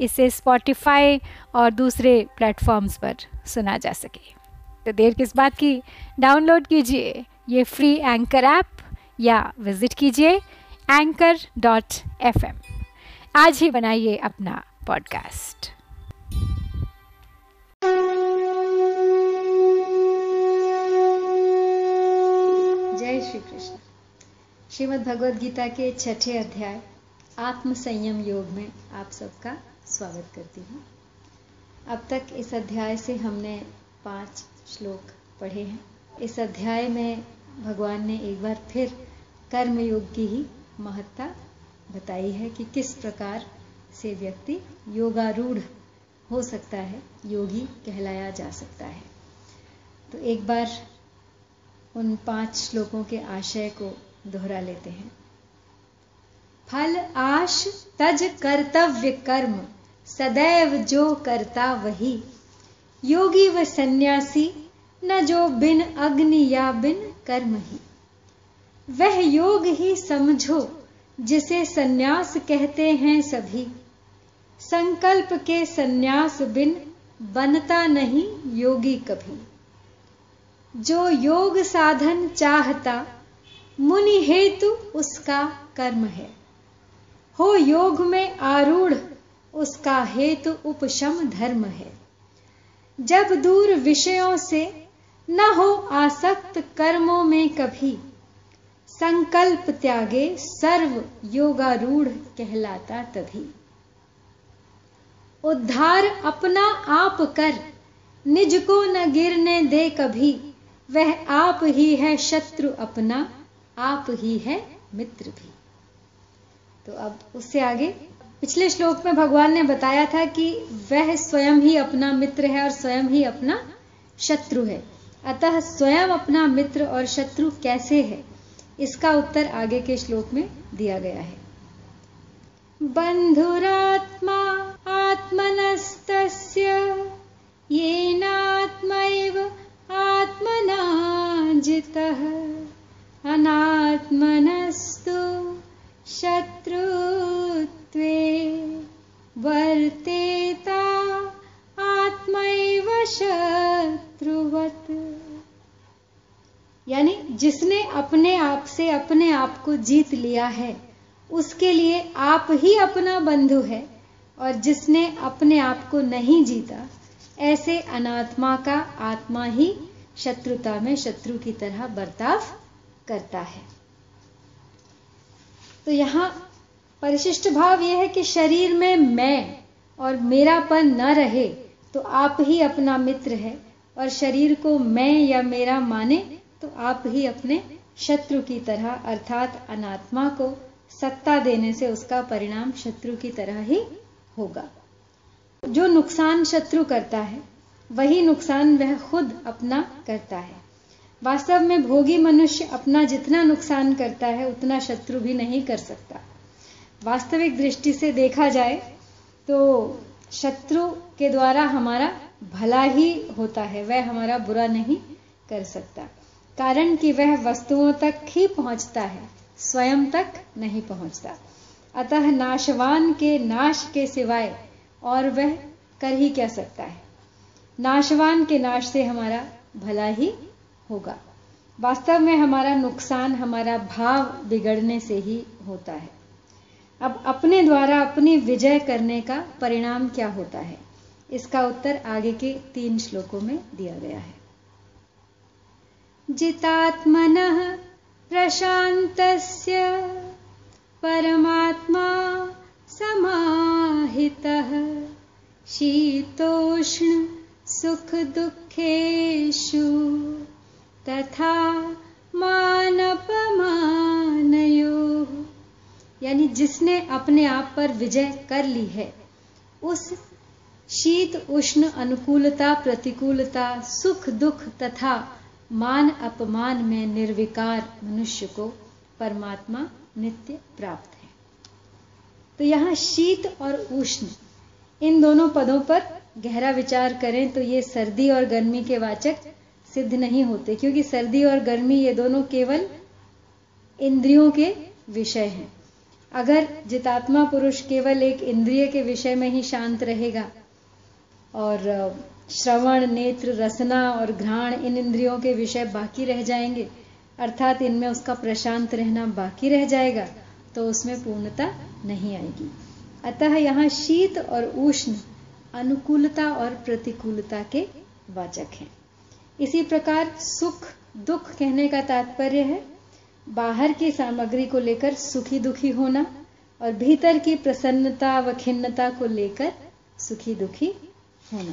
इसे स्पॉटिफाई और दूसरे प्लेटफॉर्म्स पर सुना जा सके। तो देर किस बात की? डाउनलोड कीजिए ये फ्री एंकर ऐप या विज़िट कीजिए एंकर डॉट एफ़ आज ही बनाइए अपना पॉडकास्ट जय श्री कृष्ण श्रीमद् भगवद गीता के छठे अध्याय आत्म संयम योग में आप सबका स्वागत करती हूँ। अब तक इस अध्याय से हमने पाँच श्लोक पढ़े हैं। इस अध्याय में भगवान ने एक बार फिर कर्म योग की ही महत्ता बताई है कि किस प्रकार से व्यक्ति योगारूढ़ हो सकता है, योगी कहलाया जा सकता है। तो एक बार उन पाँच श्लोकों के आशय को दोहरा लेते हैं। फल आश तज कर्तव्य कर्म। सदैव जो करता वही। योगी व सन्यासी, न जो बिन अग्नि या बिन कर्म ही। वह योग ही समझो, जिसे सन्यास कहते हैं सभी। संकल्प के सन्यास बिन बनता नहीं योगी कभी। जो योग साधन चाहता, मुनि हेतु उसका कर्म है। हो योग में आरूढ़ उसका हेतु उपशम धर्म है। जब दूर विषयों से न हो आसक्त कर्मों में कभी, संकल्प त्यागे सर्व योगारूढ़ कहलाता तभी। उद्धार अपना आप कर, निज को न गिरने दे कभी, वह आप ही है शत्रु अपना, आप ही है मित्र भी। तो अब उससे आगे पिछले श्लोक में भगवान ने बताया था कि वह स्वयं ही अपना मित्र है और स्वयं ही अपना शत्रु है। अतः स्वयं अपना मित्र और शत्रु कैसे है? इसका उत्तर आगे के श्लोक में दिया गया है। बंधुरात्मा आत्मनस्तस्य, येनात्मैव आत्मना जितः अनात्मनस्तु शत्रुत्वे वर्तेता आत्मैव शत्रुवत। यानी जिसने अपने आप से अपने आप को जीत लिया है, उसके लिए आप ही अपना बंधु है, और जिसने अपने आप को नहीं जीता, ऐसे अनात्मा का आत्मा ही शत्रुता में शत्रु की तरह बर्ताव करता है। तो यहाँ परिशिष्ट भाव यह है कि शरीर में मैं और मेरापन न रहे तो आप ही अपना मित्र है। और शरीर को मैं या मेरा माने तो आप ही अपने शत्रु की तरह, अर्थात अनात्मा को सत्ता देने से उसका परिणाम शत्रु की तरह ही होगा। जो नुकसान शत्रु करता है, वही नुकसान वह खुद अपना करता है। वास्तव में भोगी मनुष्य अपना जितना नुकसान करता है, उतना शत्रु भी नहीं कर सकता। वास्तविक दृष्टि से देखा जाए तो शत्रु के द्वारा हमारा भला ही होता है, वह हमारा बुरा नहीं कर सकता। कारण कि वह वस्तुओं तक ही पहुँचता है, स्वयं तक नहीं पहुँचता। अतः नाशवान के नाश के सिवाय और वह कर ही क्या सकता है? नाशवान के नाश से हमारा भला ही होगा। वास्तव में हमारा नुकसान, हमारा भाव बिगड़ने से ही होता है। अब अपने द्वारा अपनी विजय करने का परिणाम क्या होता है? इसका उत्तर आगे के तीन श्लोकों में दिया गया है। जितात्मन प्रशांत परमात्मा समाहितः शीतोष्ण सुख दुखेशु तथा मानपमानयो यानी जिसने अपने आप पर विजय कर ली है, उस शीत, उष्ण, अनुकूलता, प्रतिकूलता, सुख, दुख तथा मान, अपमान में निर्विकार मनुष्य को परमात्मा नित्य प्राप्त है। तो यहाँ शीत और उष्ण, इन दोनों पदों पर गहरा विचार करें तो ये सर्दी और गर्मी के वाचक सिद्ध नहीं होते, क्योंकि सर्दी और गर्मी ये दोनों केवल इंद्रियों के विषय हैं। अगर जितात्मा पुरुष केवल एक इंद्रिय के विषय में ही शांत रहेगा और श्रवण, नेत्र, रसना और घ्राण इन इंद्रियों के विषय बाकी रह जाएँगे, अर्थात इनमें उसका प्रशांत रहना बाकी रह जाएगा तो उसमें पूर्णता नहीं आएगी। अतः यहाँ शीत और उष्ण अनुकूलता और प्रतिकूलता के वाचक हैं। इसी प्रकार सुख, दुख कहने का तात्पर्य है। बाहर की सामग्री को लेकर सुखी दुखी होना और भीतर की प्रसन्नता व खिन्नता को लेकर सुखी दुखी होना।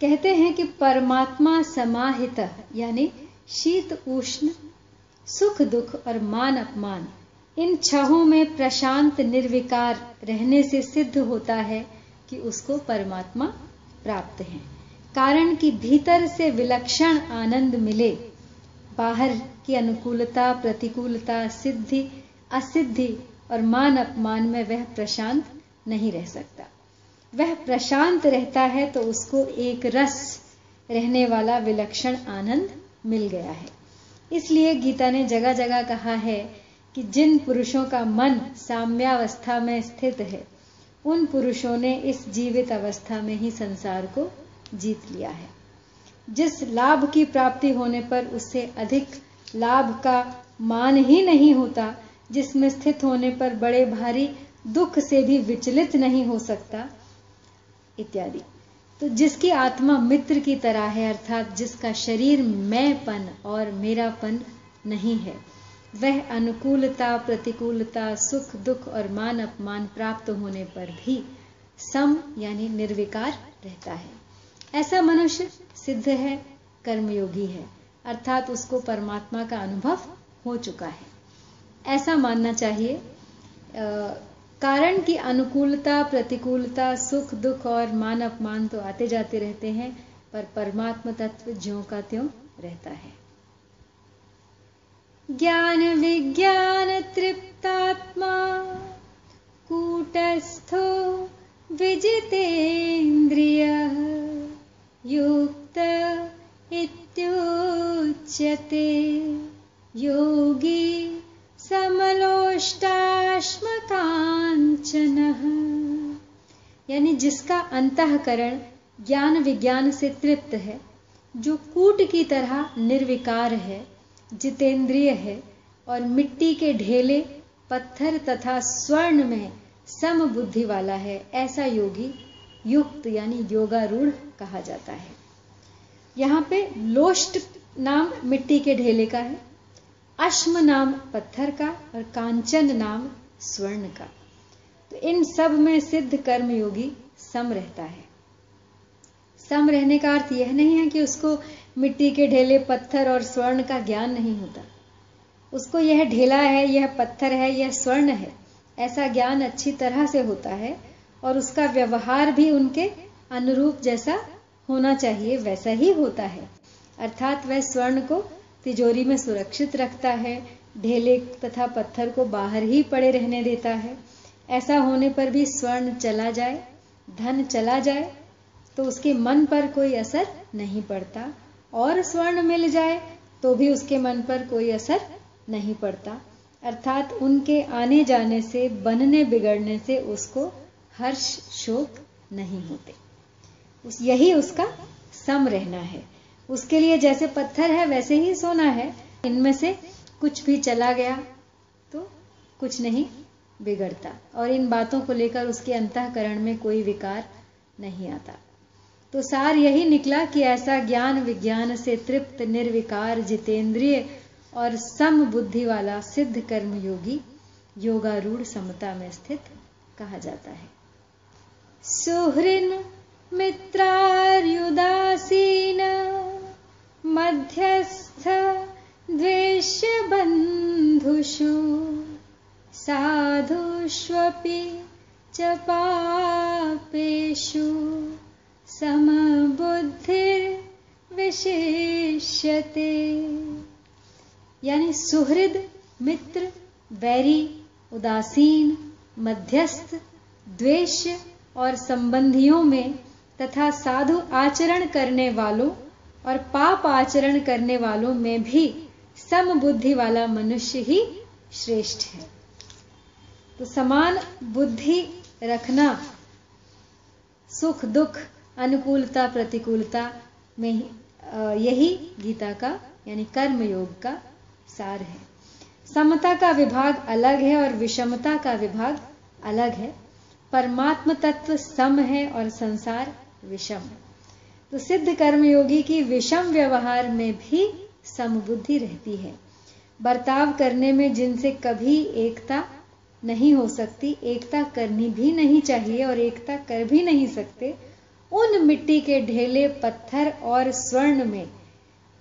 कहते हैं कि परमात्मा समाहित, यानी शीत, उष्ण, सुख, दुख और मान, अपमान, इन छहों में प्रशांत, निर्विकार रहने से सिद्ध होता है कि उसको परमात्मा प्राप्त है। कारण कि भीतर से विलक्षण आनंद मिले बाहर की अनुकूलता, प्रतिकूलता, सिद्धि, असिद्धि और मान अपमान में वह प्रशांत नहीं रह सकता। वह प्रशांत रहता है तो उसको एक रस रहने वाला विलक्षण आनंद मिल गया है। इसलिए गीता ने जगह जगह कहा है कि जिन पुरुषों का मन साम्यावस्था में स्थित है, उन पुरुषों ने इस जीवित अवस्था में ही संसार को जीत लिया है। जिस लाभ की प्राप्ति होने पर उससे अधिक लाभ का मान ही नहीं होता, जिसमें स्थित होने पर बड़े भारी दुख से भी विचलित नहीं हो सकता, इत्यादि। तो जिसकी आत्मा मित्र की तरह है, अर्थात जिसका शरीर मैंपन और मेरापन नहीं है, वह अनुकूलता, प्रतिकूलता, सुख, दुख और मान अपमान प्राप्त होने पर भी सम यानी निर्विकार रहता है। ऐसा मनुष्य सिद्ध है, कर्मयोगी है। अर्थात उसको परमात्मा का अनुभव हो चुका है। ऐसा मानना चाहिए कारण की अनुकूलता, प्रतिकूलता, सुख, दुख और मान अपमान तो आते जाते रहते हैं, पर परमात्मा तत्व ज्यों का त्यों रहता है। ज्ञान विज्ञान तृप्तात्मा, कूटस्थो विजितेन्द्रिय, युक्त इत्युच्यते। योगी समलोष्टाश्मकाञ्चनः। यानी जिसका अंतकरण ज्ञान विज्ञान से तृप्त है, जो कूट की तरह निर्विकार है, जितेंद्रिय है, और मिट्टी के ढेले, पत्थर तथा स्वर्ण में सम बुद्धि वाला है, ऐसा योगी युक्त यानी योगारूढ़ कहा जाता है। यहाँ पे लोष्ट नाम मिट्टी के ढेले का है, अश्म नाम पत्थर का और कांचन नाम स्वर्ण का। तो इन सब में सिद्ध कर्म योगी सम रहता है। सम रहने का अर्थ यह नहीं है कि उसको मिट्टी के ढेले, पत्थर और स्वर्ण का ज्ञान नहीं होता। उसको यह ढेला है, यह पत्थर है, यह स्वर्ण है, ऐसा ज्ञान अच्छी तरह से होता है और उसका व्यवहार भी उनके अनुरूप जैसा होना चाहिए, वैसा ही होता है। अर्थात वह स्वर्ण को तिजोरी में सुरक्षित रखता है, ढेले तथा पत्थर को बाहर ही पड़े रहने देता है। ऐसा होने पर भी स्वर्ण चला जाए, धन चला जाए तो उसके मन पर कोई असर नहीं पड़ता। और स्वर्ण मिल जाए तो भी उसके मन पर कोई असर नहीं पड़ता। अर्थात उनके आने जाने से, बनने बिगड़ने से उसको हर्ष शोक नहीं होते। उस यही उसका सम रहना है। उसके लिए जैसे पत्थर है, वैसे ही सोना है। इनमें से कुछ भी चला गया तो कुछ नहीं बिगड़ता। और इन बातों को लेकर उसके अंतकरण में कोई विकार नहीं आता। तो सार यही निकला कि ऐसा ज्ञान विज्ञान से तृप्त निर्विकार जितेंद्रिय और सम बुद्धि वाला सिद्ध कर्म योगी योगारूढ़ समता में स्थित कहा जाता है। सुहृन मित्रार्युदासीन, मध्यस्थ द्वेष्यबन्धुषु साधुष्वपि च पापेषु, समबुद्धिर्विशेष्यते। यानी सुहृद, मित्र, वैरी, उदासीन, मध्यस्थ, द्वेष और संबंधियों में तथा साधु आचरण करने वालों और पाप आचरण करने वालों में भी सम बुद्धि वाला मनुष्य ही श्रेष्ठ है। तो समान बुद्धि रखना सुख, दुख, अनुकूलता, प्रतिकूलता में यही गीता का, यानी कर्म योग का सार है। समता का विभाग अलग है और विषमता का विभाग अलग है। परमात्म तत्व सम है और संसार विषम। तो सिद्ध कर्मयोगी की विषम व्यवहार में भी समबुद्धि रहती है। बर्ताव करने में जिनसे कभी एकता नहीं हो सकती, एकता करनी भी नहीं चाहिए और एकता कर भी नहीं सकते, उन मिट्टी के ढेले, पत्थर और स्वर्ण में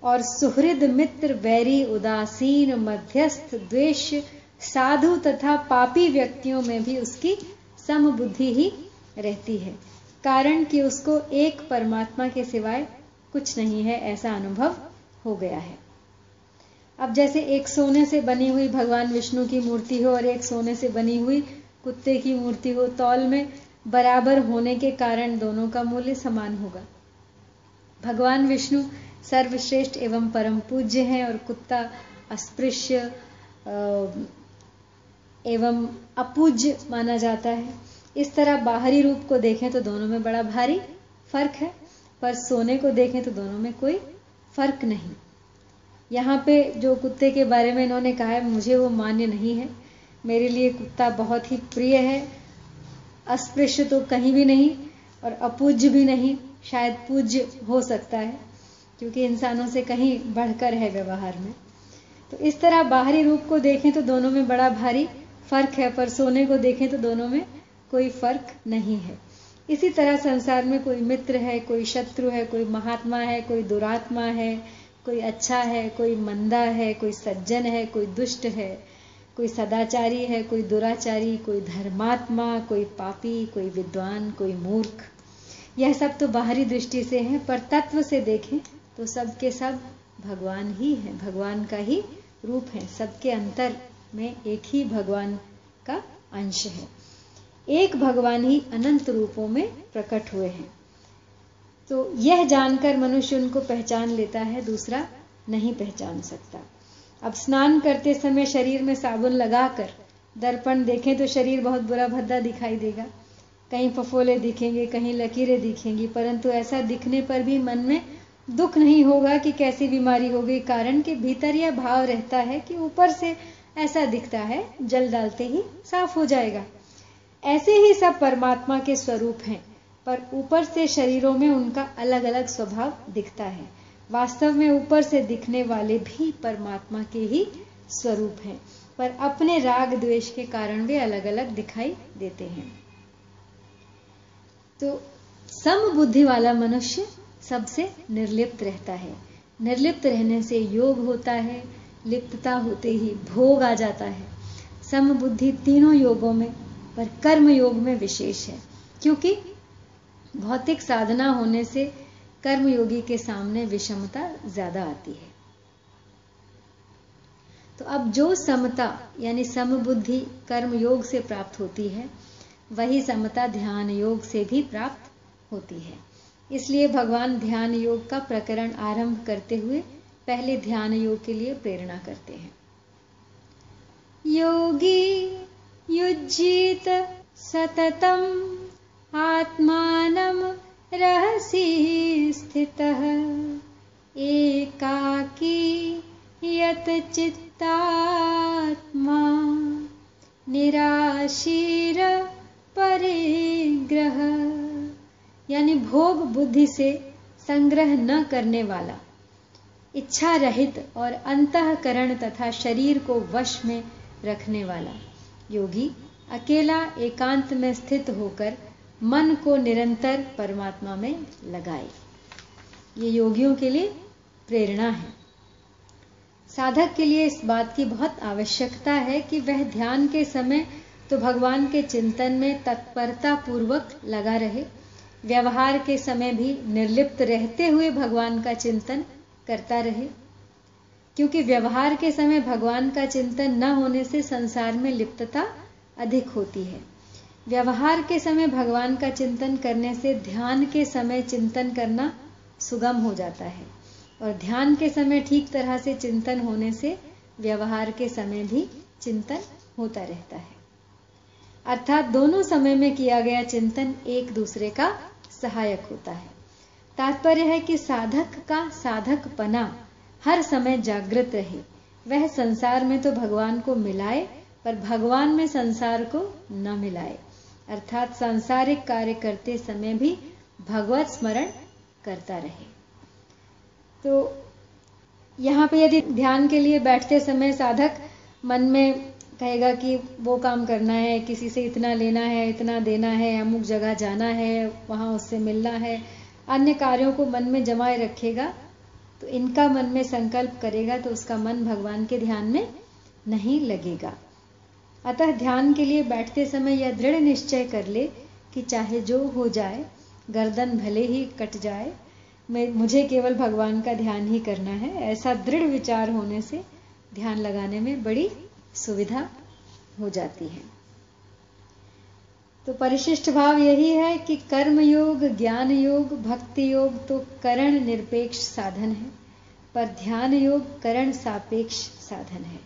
और सुहृद मित्र, वैरी, उदासीन, मध्यस्थ, द्वेष, साधु तथा पापी व्यक्तियों में भी उसकी समबुद्धि ही रहती है। कारण कि उसको एक परमात्मा के सिवाय कुछ नहीं है, ऐसा अनुभव हो गया है। अब जैसे एक सोने से बनी हुई भगवान विष्णु की मूर्ति हो और एक सोने से बनी हुई कुत्ते की मूर्ति हो, तौल में बराबर होने के कारण दोनों का मूल्य समान होगा। भगवान विष्णु सर्वश्रेष्ठ एवं परम पूज्य हैं और कुत्ता अस्पृश्य एवं अपूज्य माना जाता है। इस तरह बाहरी रूप को देखें तो दोनों में बड़ा भारी फ़र्क है, पर सोने को देखें तो दोनों में कोई फ़र्क नहीं। यहाँ पे जो कुत्ते के बारे में इन्होंने कहा है, मुझे वो मान्य नहीं है। मेरे लिए कुत्ता बहुत ही प्रिय है। अस्पृश्य तो कहीं भी नहीं और अपूज्य भी नहीं, शायद पूज्य हो सकता है, क्योंकि इंसानों से कहीं बढ़कर है व्यवहार में। तो इस तरह बाहरी रूप को देखें तो दोनों में बड़ा भारी फ़र्क है, पर सोने को देखें तो दोनों में कोई फ़र्क नहीं है। इसी तरह संसार में कोई मित्र है, कोई शत्रु है, कोई महात्मा है, कोई दुरात्मा है, कोई अच्छा है, कोई मंदा है, कोई सज्जन है, कोई दुष्ट है, कोई सदाचारी है, कोई दुराचारी, कोई धर्मात्मा, कोई पापी, कोई विद्वान, कोई मूर्ख। यह सब तो बाहरी दृष्टि से है, पर तत्व से देखें तो सबके सब भगवान ही है, भगवान का ही रूप है, सबके अंतर में एक ही भगवान का अंश है। एक भगवान ही अनंत रूपों में प्रकट हुए हैं। तो यह जानकर मनुष्य उनको पहचान लेता है, दूसरा नहीं पहचान सकता। अब स्नान करते समय शरीर में साबुन लगाकर दर्पण देखें तो शरीर बहुत बुरा भद्दा दिखाई देगा। कहीं फफोले दिखेंगे, कहीं लकीरें दिखेंगी, परंतु ऐसा दिखने पर भी मन में दुख नहीं होगा कि कैसी बीमारी हो गई, कारण के भीतर यह भाव रहता है कि ऊपर से ऐसा दिखता है, जल डालते ही साफ़ हो जाएगा। ऐसे ही सब परमात्मा के स्वरूप हैं, पर ऊपर से शरीरों में उनका अलग अलग स्वभाव दिखता है। वास्तव में ऊपर से दिखने वाले भी परमात्मा के ही स्वरूप हैं, पर अपने राग द्वेष के कारण वे अलग अलग दिखाई देते हैं। तो सम बुद्धि वाला मनुष्य सबसे निर्लिप्त रहता है। निर्लिप्त रहने से योग होता है, लिप्तता होते ही भोग आ जाता है। सम बुद्धि तीनों योगों में पर कर्म योग में विशेष है, क्योंकि भौतिक साधना होने से कर्मयोगी के सामने विषमता ज़्यादा आती है। तो अब जो समता, यानी समबुद्धि कर्म योग से प्राप्त होती है, वही समता ध्यान योग से भी प्राप्त होती है। इसलिए भगवान ध्यान योग का प्रकरण आरंभ करते हुए पहले ध्यान योग के लिए प्रेरणा करते हैं। योगी युज्येत सततम् आत्मानं रहसि स्थितः। एकाकी यत चित्तात्मा निराशीर परिग्रह। यानी भोग बुद्धि से संग्रह न करने वाला। इच्छा रहित और अंतकरण तथा शरीर को वश में रखने वाला। योगी, अकेला एकांत में स्थित होकर मन को निरंतर परमात्मा में लगाए। ये योगियों के लिए प्रेरणा है। साधक के लिए इस बात की बहुत आवश्यकता है कि वह ध्यान के समय तो भगवान के चिंतन में तत्परता पूर्वक लगा रहे, व्यवहार के समय भी निर्लिप्त रहते हुए भगवान का चिंतन करता रहे। क्योंकि व्यवहार के समय भगवान का चिंतन न होने से संसार में लिप्तता अधिक होती है। व्यवहार के समय भगवान का चिंतन करने से ध्यान के समय चिंतन करना सुगम हो जाता है और ध्यान के समय ठीक तरह से चिंतन होने से व्यवहार के समय भी चिंतन होता रहता है। अर्थात दोनों समय में किया गया चिंतन एक दूसरे का सहायक होता है। तात्पर्य है कि साधक का साधक पना हर समय जागृत रहे। वह संसार में तो भगवान को मिलाए, पर भगवान में संसार को न मिलाए। अर्थात सांसारिक कार्य करते समय भी भगवत स्मरण करता रहे। तो यहाँ पे यदि ध्यान के लिए बैठते समय साधक मन में कहेगा कि वो काम करना है, किसी से इतना लेना है, इतना देना है, अमुक जगह जाना है, वहाँ उससे मिलना है, अन्य कार्यों को मन में जमाए रखेगा तो इनका मन में संकल्प करेगा तो उसका मन भगवान के ध्यान में नहीं लगेगा। अतः ध्यान के लिए बैठते समय यह दृढ़ निश्चय कर ले कि चाहे जो हो जाए, गर्दन भले ही कट जाए, मैं, मुझे केवल भगवान का ध्यान ही करना है। ऐसा दृढ़ विचार होने से ध्यान लगाने में बड़ी सुविधा हो जाती है। तो परिशिष्ट भाव यही है कि कर्म योग ज्ञान योग भक्ति योग तो करण निरपेक्ष साधन है, पर ध्यान योग करण सापेक्ष साधन है।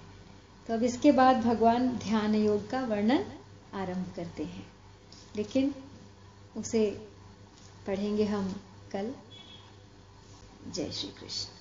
तो अब इसके बाद भगवान ध्यान योग का वर्णन आरंभ करते हैं। लेकिन उसे पढ़ेंगे हम कल। जय श्री कृष्ण।